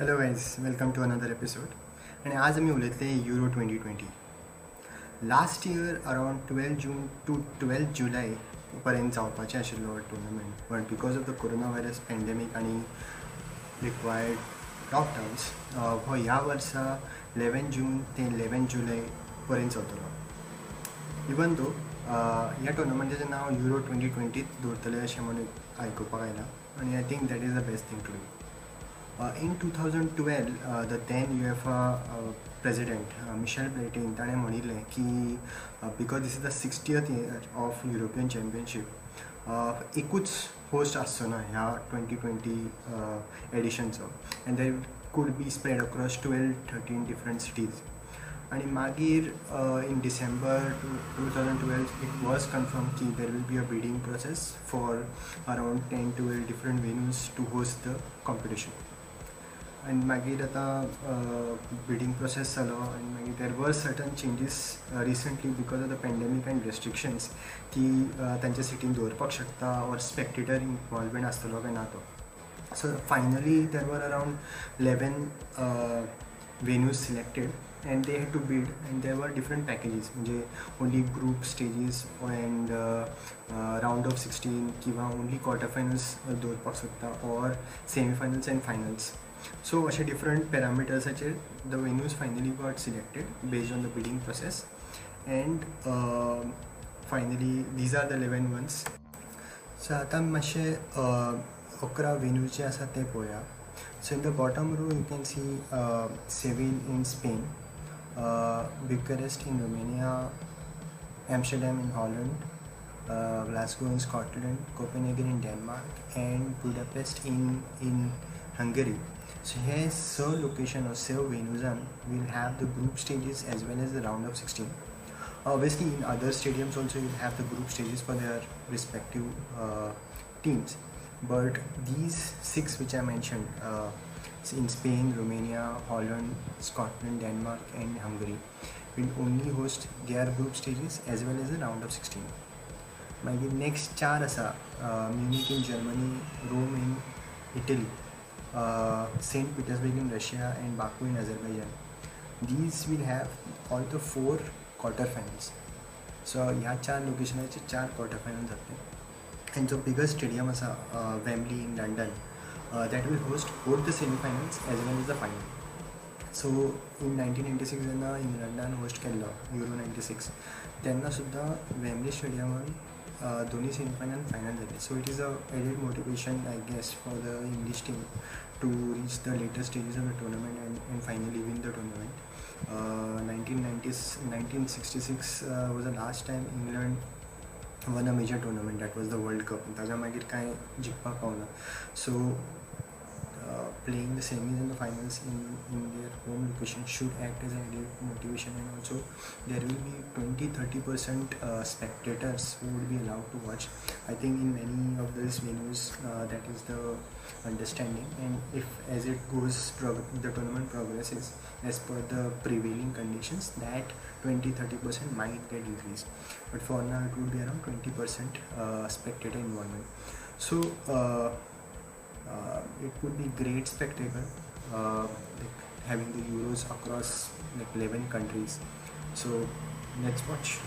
Hello guys welcome to another episode आणि आज आमी उलयतले Euro twenty twenty last year around twelve June to twelve July पर्यंत जावपाचें आशिल्लो tournament but because of the corona virus pandemic आनी required lockdowns हो ह्या वर्सा लेवेन जून ते इलेवन जुलय पर्यंत चलतलो इवन दो ह्या टुर्नामेंटाचें नांव युरो ट्वेंटी ट्वेंटीत दवरतले अशें म्हणून आयकुपाक आयलां आनी I think that is the best thing to do in 2012 uh, the then UEFA uh, president uh, Michel Platini ताणें म्हणिल्लें की because these is the सिक्स्टियथ year of European championship एकूच होस्ट आसचो ना ह्या twenty twenty एडिशनचो and there could be spread across twelve thirteen different cities आणि मागीर इन December two thousand twelve it was confirm की देर will be a bidding process for around ten twelve different venues to host the competition आनी मागीर आतां bidding process जालो आनी मागीर there were certain changes recently because of the pandemic and restrictions की तांच्या सिटीन दवरपाक शकता ऑर स्पेक्टेटर इन्वॉल्वमेंट आसतलो काय ना तो so finally there were around eleven venues selected and they had to bid and there were different packages म्हणजे only group stages and round of sixteen किंवा ओनली क्वॉर्टर फायनल्स दवरपाक सोदता or semi finals and finals सो अशे different पॅरामिटर्साचेर the venues finally got selected based on the bidding process and finally these are the eleven ones सो आतां मातशे अकरा venues जे आसा ते पळोवया सो in the bottom row you can see सेवीन in Spain Bucharest in Romania, Amsterdam in Holland, uh, Glasgow in Scotland, Copenhagen in Denmark, and Budapest in in Hungary. So here, so location or so venues will have the group stages as well as the round of 16. Obviously, in other stadiums also you have the group stages for their respective uh, teams. But these six which I mentioned. Uh, in Spain, Romania, Holland, Scotland, Denmark, and Hungary will only host their group stages as well as the round of 16. मागीर next चार आसा Munich in Germany Rome in Italy Saint Petersburg in Russia and Baku in Azerbaijan these we'll have all the four quarter finals सो ह्या चार लोकेशनाचे चार quarter final जातले and जो biggest stadium आसा Wembley in London uh, that will host both the semi-finals as well as the final. So in nineteen ninety six जेन्ना इंग्लंडान host केल्लो euro ninety six तेन्ना सुद्दां वेमली स्टेडियमान दोनी सेमीफायनल फायनल जाली so it is a added motivation I guess for the English team to reach the latest स्टेजीस of the tournament and and finally win the tournament nineteen ninety nineteen sixty six was the last time England one a major tournament that was the world cup ताच्या मागीर कांय जिखपाक पावना सो uh, playing the semis and the finals in, in their home location should act as an added motivation. And also there will be 20-30 percent uh, spectators who would be allowed to watch. I think in many of these venues uh, that is the understanding. And if as it goes the tournament progresses as per the prevailing conditions that 20-30 percent might get increased. But for now it would be around 20 percent uh, spectator involvement. So uh, it would be great spectacle uh, like having the euros across like 11 countries. So let's watch.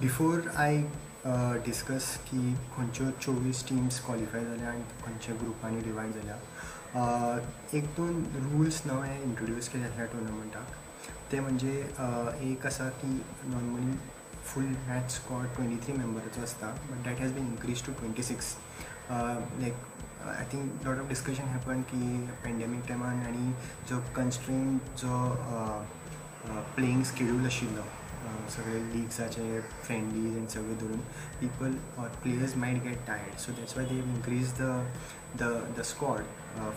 Before i discuss की खंयच्यो चोवीस teams qualify जाल्या आनी खंयच्या ग्रुपांनी divide जाल्या एक दोन rules नवे इंट्रोड्यूस केले ह्या टुर्नामेंटाक ते म्हणजे एक आसा की normally full match squad twenty three मेंबराचो आसता but that has been increase to twenty six like I think lot of discussion happen की पॅन्डेमीक टायमान आनी जो कन्स्ट्रेन जो प्लेईंग स्केड्यूल आशिल्लो सगळे लिग्साचे फ्रेंडलीज एंड सगळे धरून people or players might get tired so that's why they increase the the the squad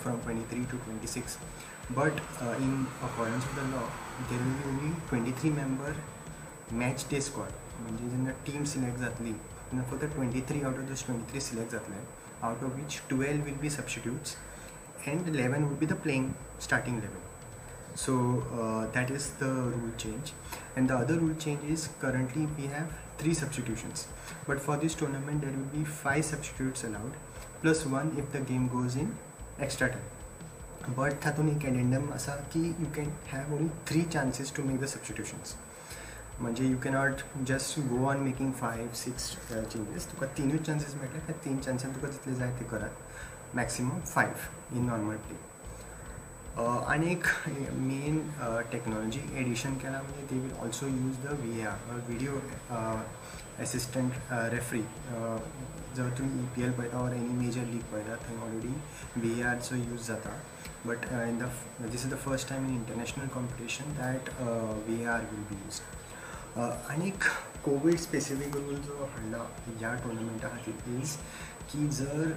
from twenty three to twenty six but in accordance of the law there will be only twenty three member match day squad म्हणजे जेन्ना team select जातली तेन्ना फक्त twenty three out of those twenty three select जातले out of which 12 will be substitutes and 11 would be the playing starting 11 so uh, that is the rule change. And the other rule change is currently we have three substitutions. But for this tournament there will be five substitutes allowed plus one if the game goes in extra time. But Thaton in addendum asa ki you can have only three chances to make the substitutions. म्हणजे you cannot just go on making five six changes तुका तिनूच chances मेळटले त्या तीन चान्सान तुका जितले जाय ते करात maximum five in normal play आनी एक मेन टेक्नॉलॉजी एडिशन केला म्हणजे they will also use the V R video assistant referee जर तुम्ही ई पी एल पळयता ऑर एनी मेजर लीग पळयता थंय ऑलरेडी व्ही आरचो यूज़ जाता but in the this is the first time in international competition that V R will be used अनेक Covid specific rule जो हल्ला या टुर्नामेंटाखातीर इज की जर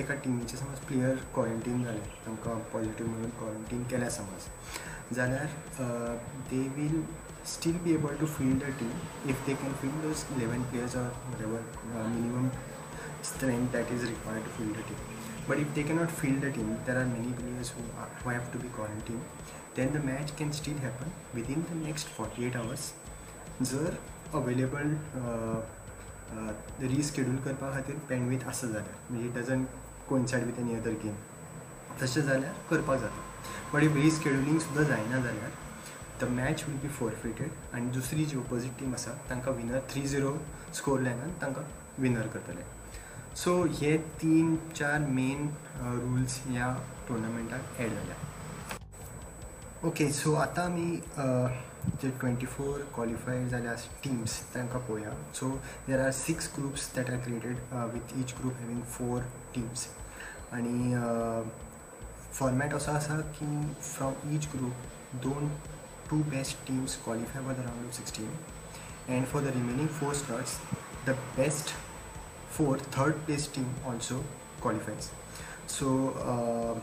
एका टिमीचे समज प्लेयर क्वारंटीन झाले तांकां पॉझिटिव्ह म्हणून क्वारंटीन केल्या समज जाल्यार they will still be able to field the team if they can field those eleven players or whatever minimum strength that is required to field the team but if they cannot field the team there are many players who who have to be quarantine Then the match can still happen within the next 48 hours. जर available reschedule करपा खातीर पॅनवीथ आसा जाल्यार म्हणजे doesn't coincide with any other game तशें जाल्यार करपाक जाता. बट इफ रिस्केड्युलींग सुद्दां जायना जाल्यार the match will be forfeited आनी दुसरी जी ओपोजीट टीम आसा तांकां विनर थ्री झिरो स्कोर लायनान तांकां विनर करतले. सो हे तीन चार मेन रुल्स ह्या टोर्नामेंटाक एड जाल्या ओके सो आतां आमी जे ट्वेंटी फोर क्वॉलिफायड जाल्या टिम्स तांकां पळोवया so there are six groups that are created with each group having four teams आनी फॉर्मॅट असो आसा की फ्रॉम ईच ग्रुप दोन two best teams qualify for the round of 16 and for the remaining four slots the best four third place team also qualifies so uh,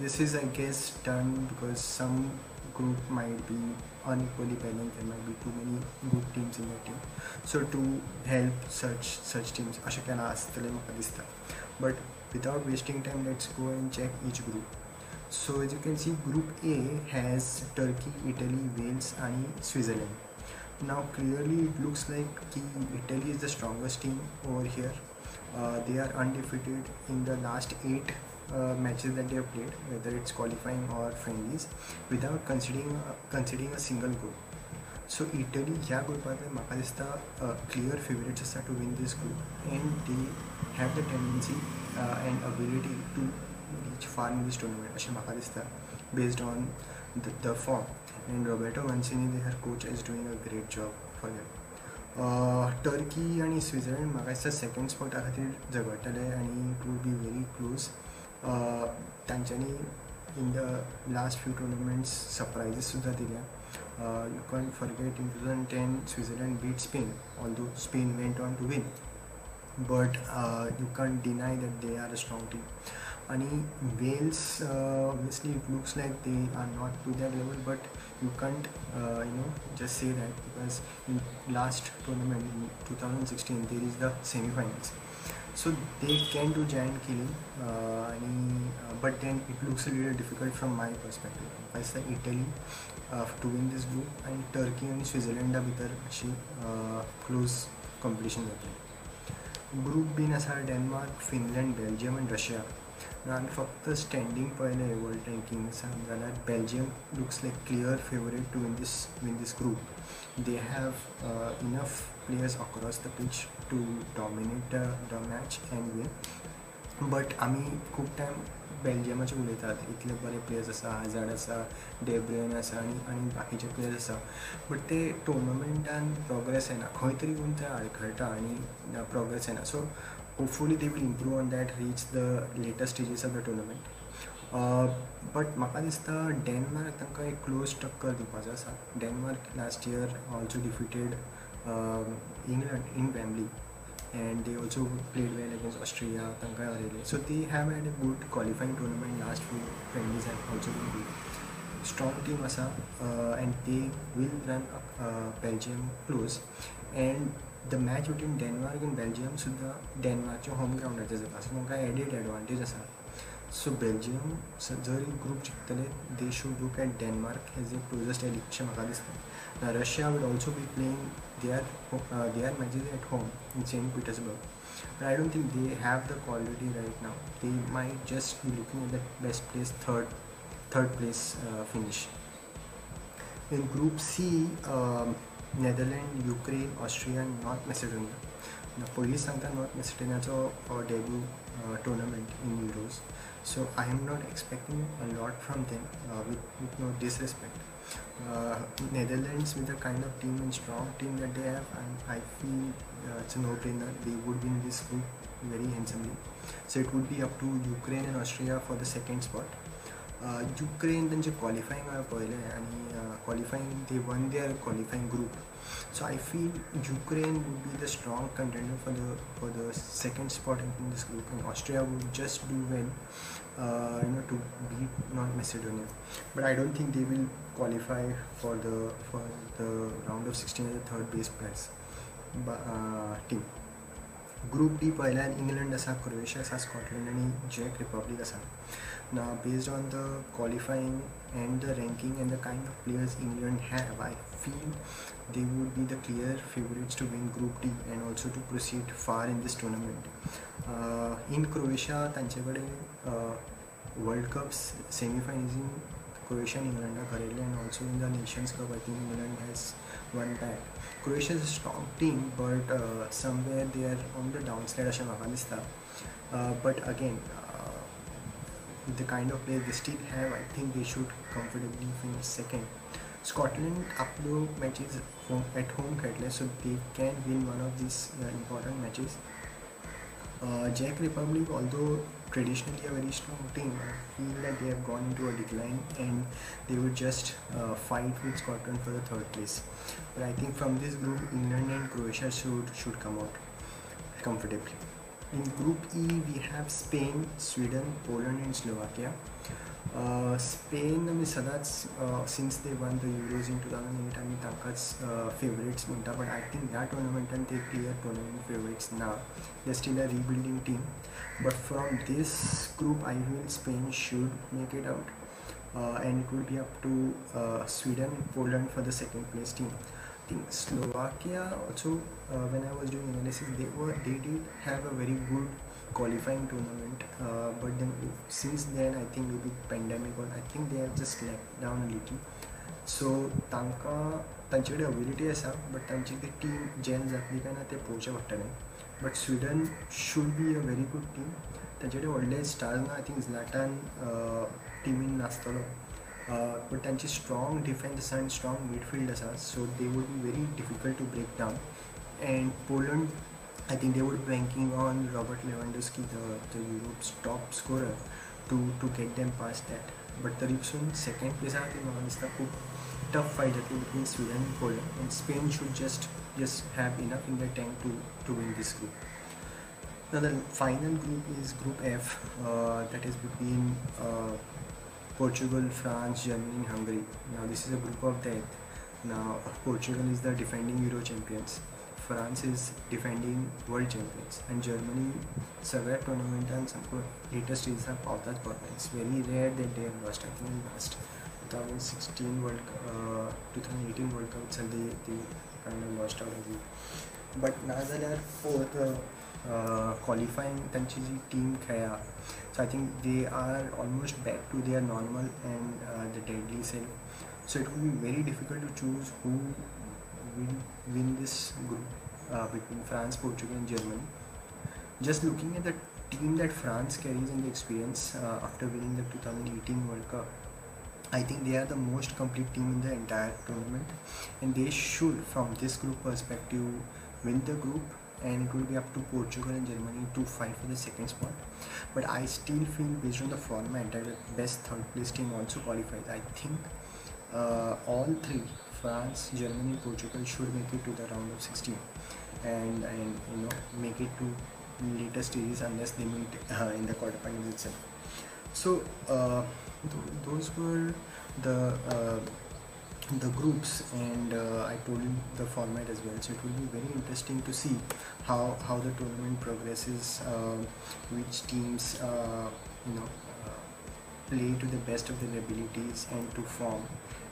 this is i guess done because some group might be unequally balanced there might be too many good teams in the team so to help such such teams ashakana astale म्हाका दिसता but without wasting time let's go and check each group so as you can see group a has turkey italy wales and switzerland now clearly it looks like italy is the strongest team over here uh, they are undefeated in the last eight uh, matches that they have played whether it's qualifying or friendlies without considering uh, considering a single goal so italy ह्या ग्रुपांतले म्हाका दिसता clear favourites आसा to win these group and they have the tendency and ability to reach far in this tournament अशें म्हाका दिसता based on the, the form and Roberto Mancini their coach is doing a great job for them Turkey आनी Switzerland म्हाका दिसता second स्पॉटा खातीर झगडटले आनी it would be very close तांच्यांनी in the last few tournaments surprises सुद्दां दिल्या you can't forget in two thousand ten Switzerland beat Spain although Spain went on to win but uh, you can't deny that they are a strong team आणि whales uh, obviously it looks like they are not to that level but you can't uh, you know just say that because in last tournament in 2016 there is the semi-finals so they can do giant killing uh, आणि but then it looks a little difficult from my perspective as the Italy uh, to win this group and Turkey आणि स्विझर्लंडा भितर अशी close competition जातली group been आसा Denmark Finland Belgium आनी Russia आमी फक्त standing पळयलें वर्ल्ड रँकिंग्सान जाल्यार Belgium looks like clear favourite to win these win these group they have enough players across the peach to dominate the match and win but आमी खूब time बेल्जियमाचे उलयतात. इतले बरे प्लेयर्स आसा हजार्ड आसा डेब्रेन आसा आनी आनी बाकीचे प्लेयर्स आसा बट ते टोर्नामेंटान प्रोग्रेस येना खंय तरी येवन ते आडखळटा आनी प्रोग्रेस येना so hopefully they will improve on that reach the latest stages of the tournament but म्हाका दिसता डेनमार्क तांकां एक क्लोज टक्कर दिवपाचो आसा Denmark last year also defeated England in Wembley and they also played well against Australia, Tanka Aurelia. So they have had a good qualifying tournament last few friendlies have also been good. Strong team Asa uh, and they will run uh, uh, Belgium close and the match between Denmark and Belgium so the Denmark सुद्धा डेनमार्कच्या home ग्रावंडाचेर so they तांकां added advantage आसा so Belgium जर group group जिंकतले they should look at Denmark has a closest एलिटीचे म्हाका दिसता Russia would also be playing their their matches at home in Saint Petersburg but I don't think they have the quality right now they might just be looking at that best place third third place finish in group C Netherlands Ukraine Austria North Macedonia पयलीं संगता North मॅसिडोनियाचो debut tournament in Euros so I am not expecting a lot from them uh, with, with, no disrespect. Uh, Netherlands with the kind of team and strong team that they have, and I feel uh, it's a no-brainer. They would win this group very handsomely. So it would be up to Ukraine and Austria for the second spot. Ukraine त्यांचे qualifying पळयलें आनी qualifying they one there qualifying group so I feel Ukraine would be the strong contender for the for the second spot in this group आनी Austria would just do well you know to beat not Macedonia but I don't think they will qualify for the for the round of 16 as a third base place uh, group D पहिल्यान England आसा Croatia आसा Scotland आनी जॅक Republic आसा ना based on the qualifying and the ranking and the kind of players England have I feel they would be the clear favourites to win group D and also to proceed far in this tournament in Croatia तांचे कडेन world cup सेमीफायनल्सीन Croatia and England are and also in the Nations Cup I think England has won that. Croatia is a strong team but uh, somewhere they are on the downslide अशें म्हाका uh, but again with the kind of players they still have, I think they should comfortably finish second. Scotland आपलो matches at home खेळले so they can win one of these uh, important matches. Uh, Czech Republic, although traditionally a very strong team, I feel that they have gone into a decline and they would just uh, fight with Scotland for the third place. But I think from this group, England and Croatia should should come out comfortably. In Group E, we have Spain, Sweden, Poland, and Slovakia. Uh, Spain आमी सदांच since they one the euros in two thousand eight आमी तांकांच favourites म्हणटा but I think ह्या टुर्नामेंटान ते clear tournament favourites ना they still a rebuilding team but from these group I will Spain should make it out and it will be up to uh, Sweden, Poland for the second place team. Think Slovakia also uh, when I was doing analysis they were they did have a very good qualifying tournament uh, but then since then I think maybe pandemic or I think they have just slacked down a little so तांकां तांचे कडेन ability आसा but तांची ती team जेन जातली काय ना तें पळोवचें पडटलें but Sweden should be a very good team तांचे कडेन व्हडले स्टार्स ना आय थिंक झ्लाटान टिमीन नासतलो Uh, potentially strong defence and strong midfielders are, so they would be very difficult to break down. And Poland, I think they would be banking on Robert Lewandowski, the, the Europe's top scorer, to, to get them past that. But the Ripsun second place, I think, is the tough fight between Sweden and Poland, and Spain should just just have enough in their tank to, to win this group. Now the final group is Group F, uh, that is between. Uh, Portugal, France, Germany, and Hungary. Now this is a group of death. Now Portugal is the defending Euro champions. France is defending world champions and Germany सगळ्या टुर्नामेंटान सामको latest स्टेजीसाक पावतात पावतात it's very rare that they have lost I think last two thousand sixteen world two thousand eighteen world cup सद्या ती कांड lost out of but नाजाल्यार fourth qualifying तांची जी team खेळ्ळ्या so I think they are almost back to their normal and uh, the deadly cell so it will be very difficult to choose who will win this group uh, between France, Portugal and Germany just looking at the team that France carries in the experience uh, after winning the 2018 World Cup I think they are the most complete team in the entire tournament and they should from this group perspective win the group and it will be up to Portugal and Germany to fight for the second spot. But I still feel based on the format that the best third place team also qualifies. I think uh, all three France, Germany, Portugal should make it to the round of 16 and and you know make it to later stages unless they meet uh, in the quarterfinals itself. So uh, th- those were the uh, the groups and uh, I told you the format as well so it will be very interesting to see how how the tournament progresses uh, which teams uh, you know uh, play to the best of their abilities and to form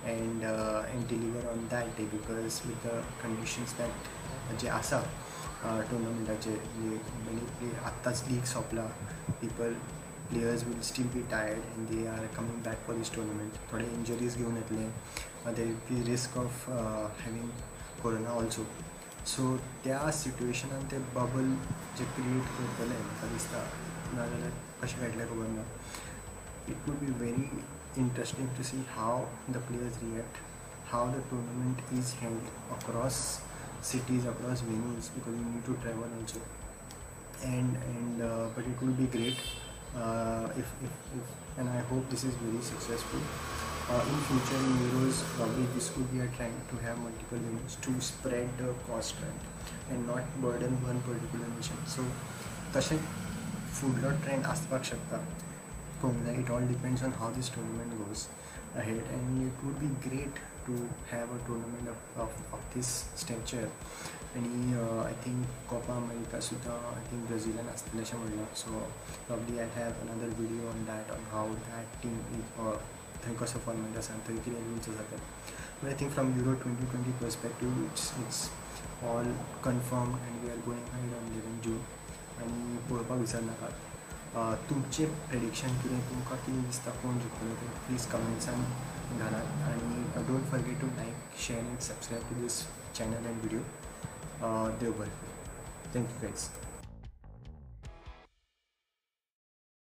and and deliver on that day because with the conditions that जे आसा टुर्नामेंटाचे म्हणजे आत्ताच league सोंपला people players we'll still be tired and they are coming back for these tournament थोडे injuries घेवन येतले there be risk of having corona also so त्या सिट्युएशनान ते bubble जे create करतले म्हाका दिसता नाजाल्यार कशें खेळटलें खबर ना it would be very interesting to see how the players react, how the tournament is held across cities, across venues because you need to travel also. And and uh, but it will be great uh, if, if, if and I hope this is very successful. Uh, in future in Euros, probably this could be a trend to have multiple venues to spread the cost right and not burden one particular nation. So तशें फुडलो trend आसपाक शकता Pongla. It all depends on how this tournament goes ahead, and it would be great to have a tournament of, of, of this stature. I think Copa America सुद्दां think ब्राझिलान आसतलें so probably I have another video on that on how that team थंय कसो format आसा थंय कितें rules आसा but I think from Euro twenty twenty perspective it's it's all confirm and we are going hide on eleven June आनी पळोवपाक विसरनाकात तुमचें prediction कितें तुमकां कितें दिसता कोण जिखतलो तें प्लीज़ कमेंट्सान घालात आनी don't forget to like share and subscribe to this channel and video uh, Dubai. Thank you guys.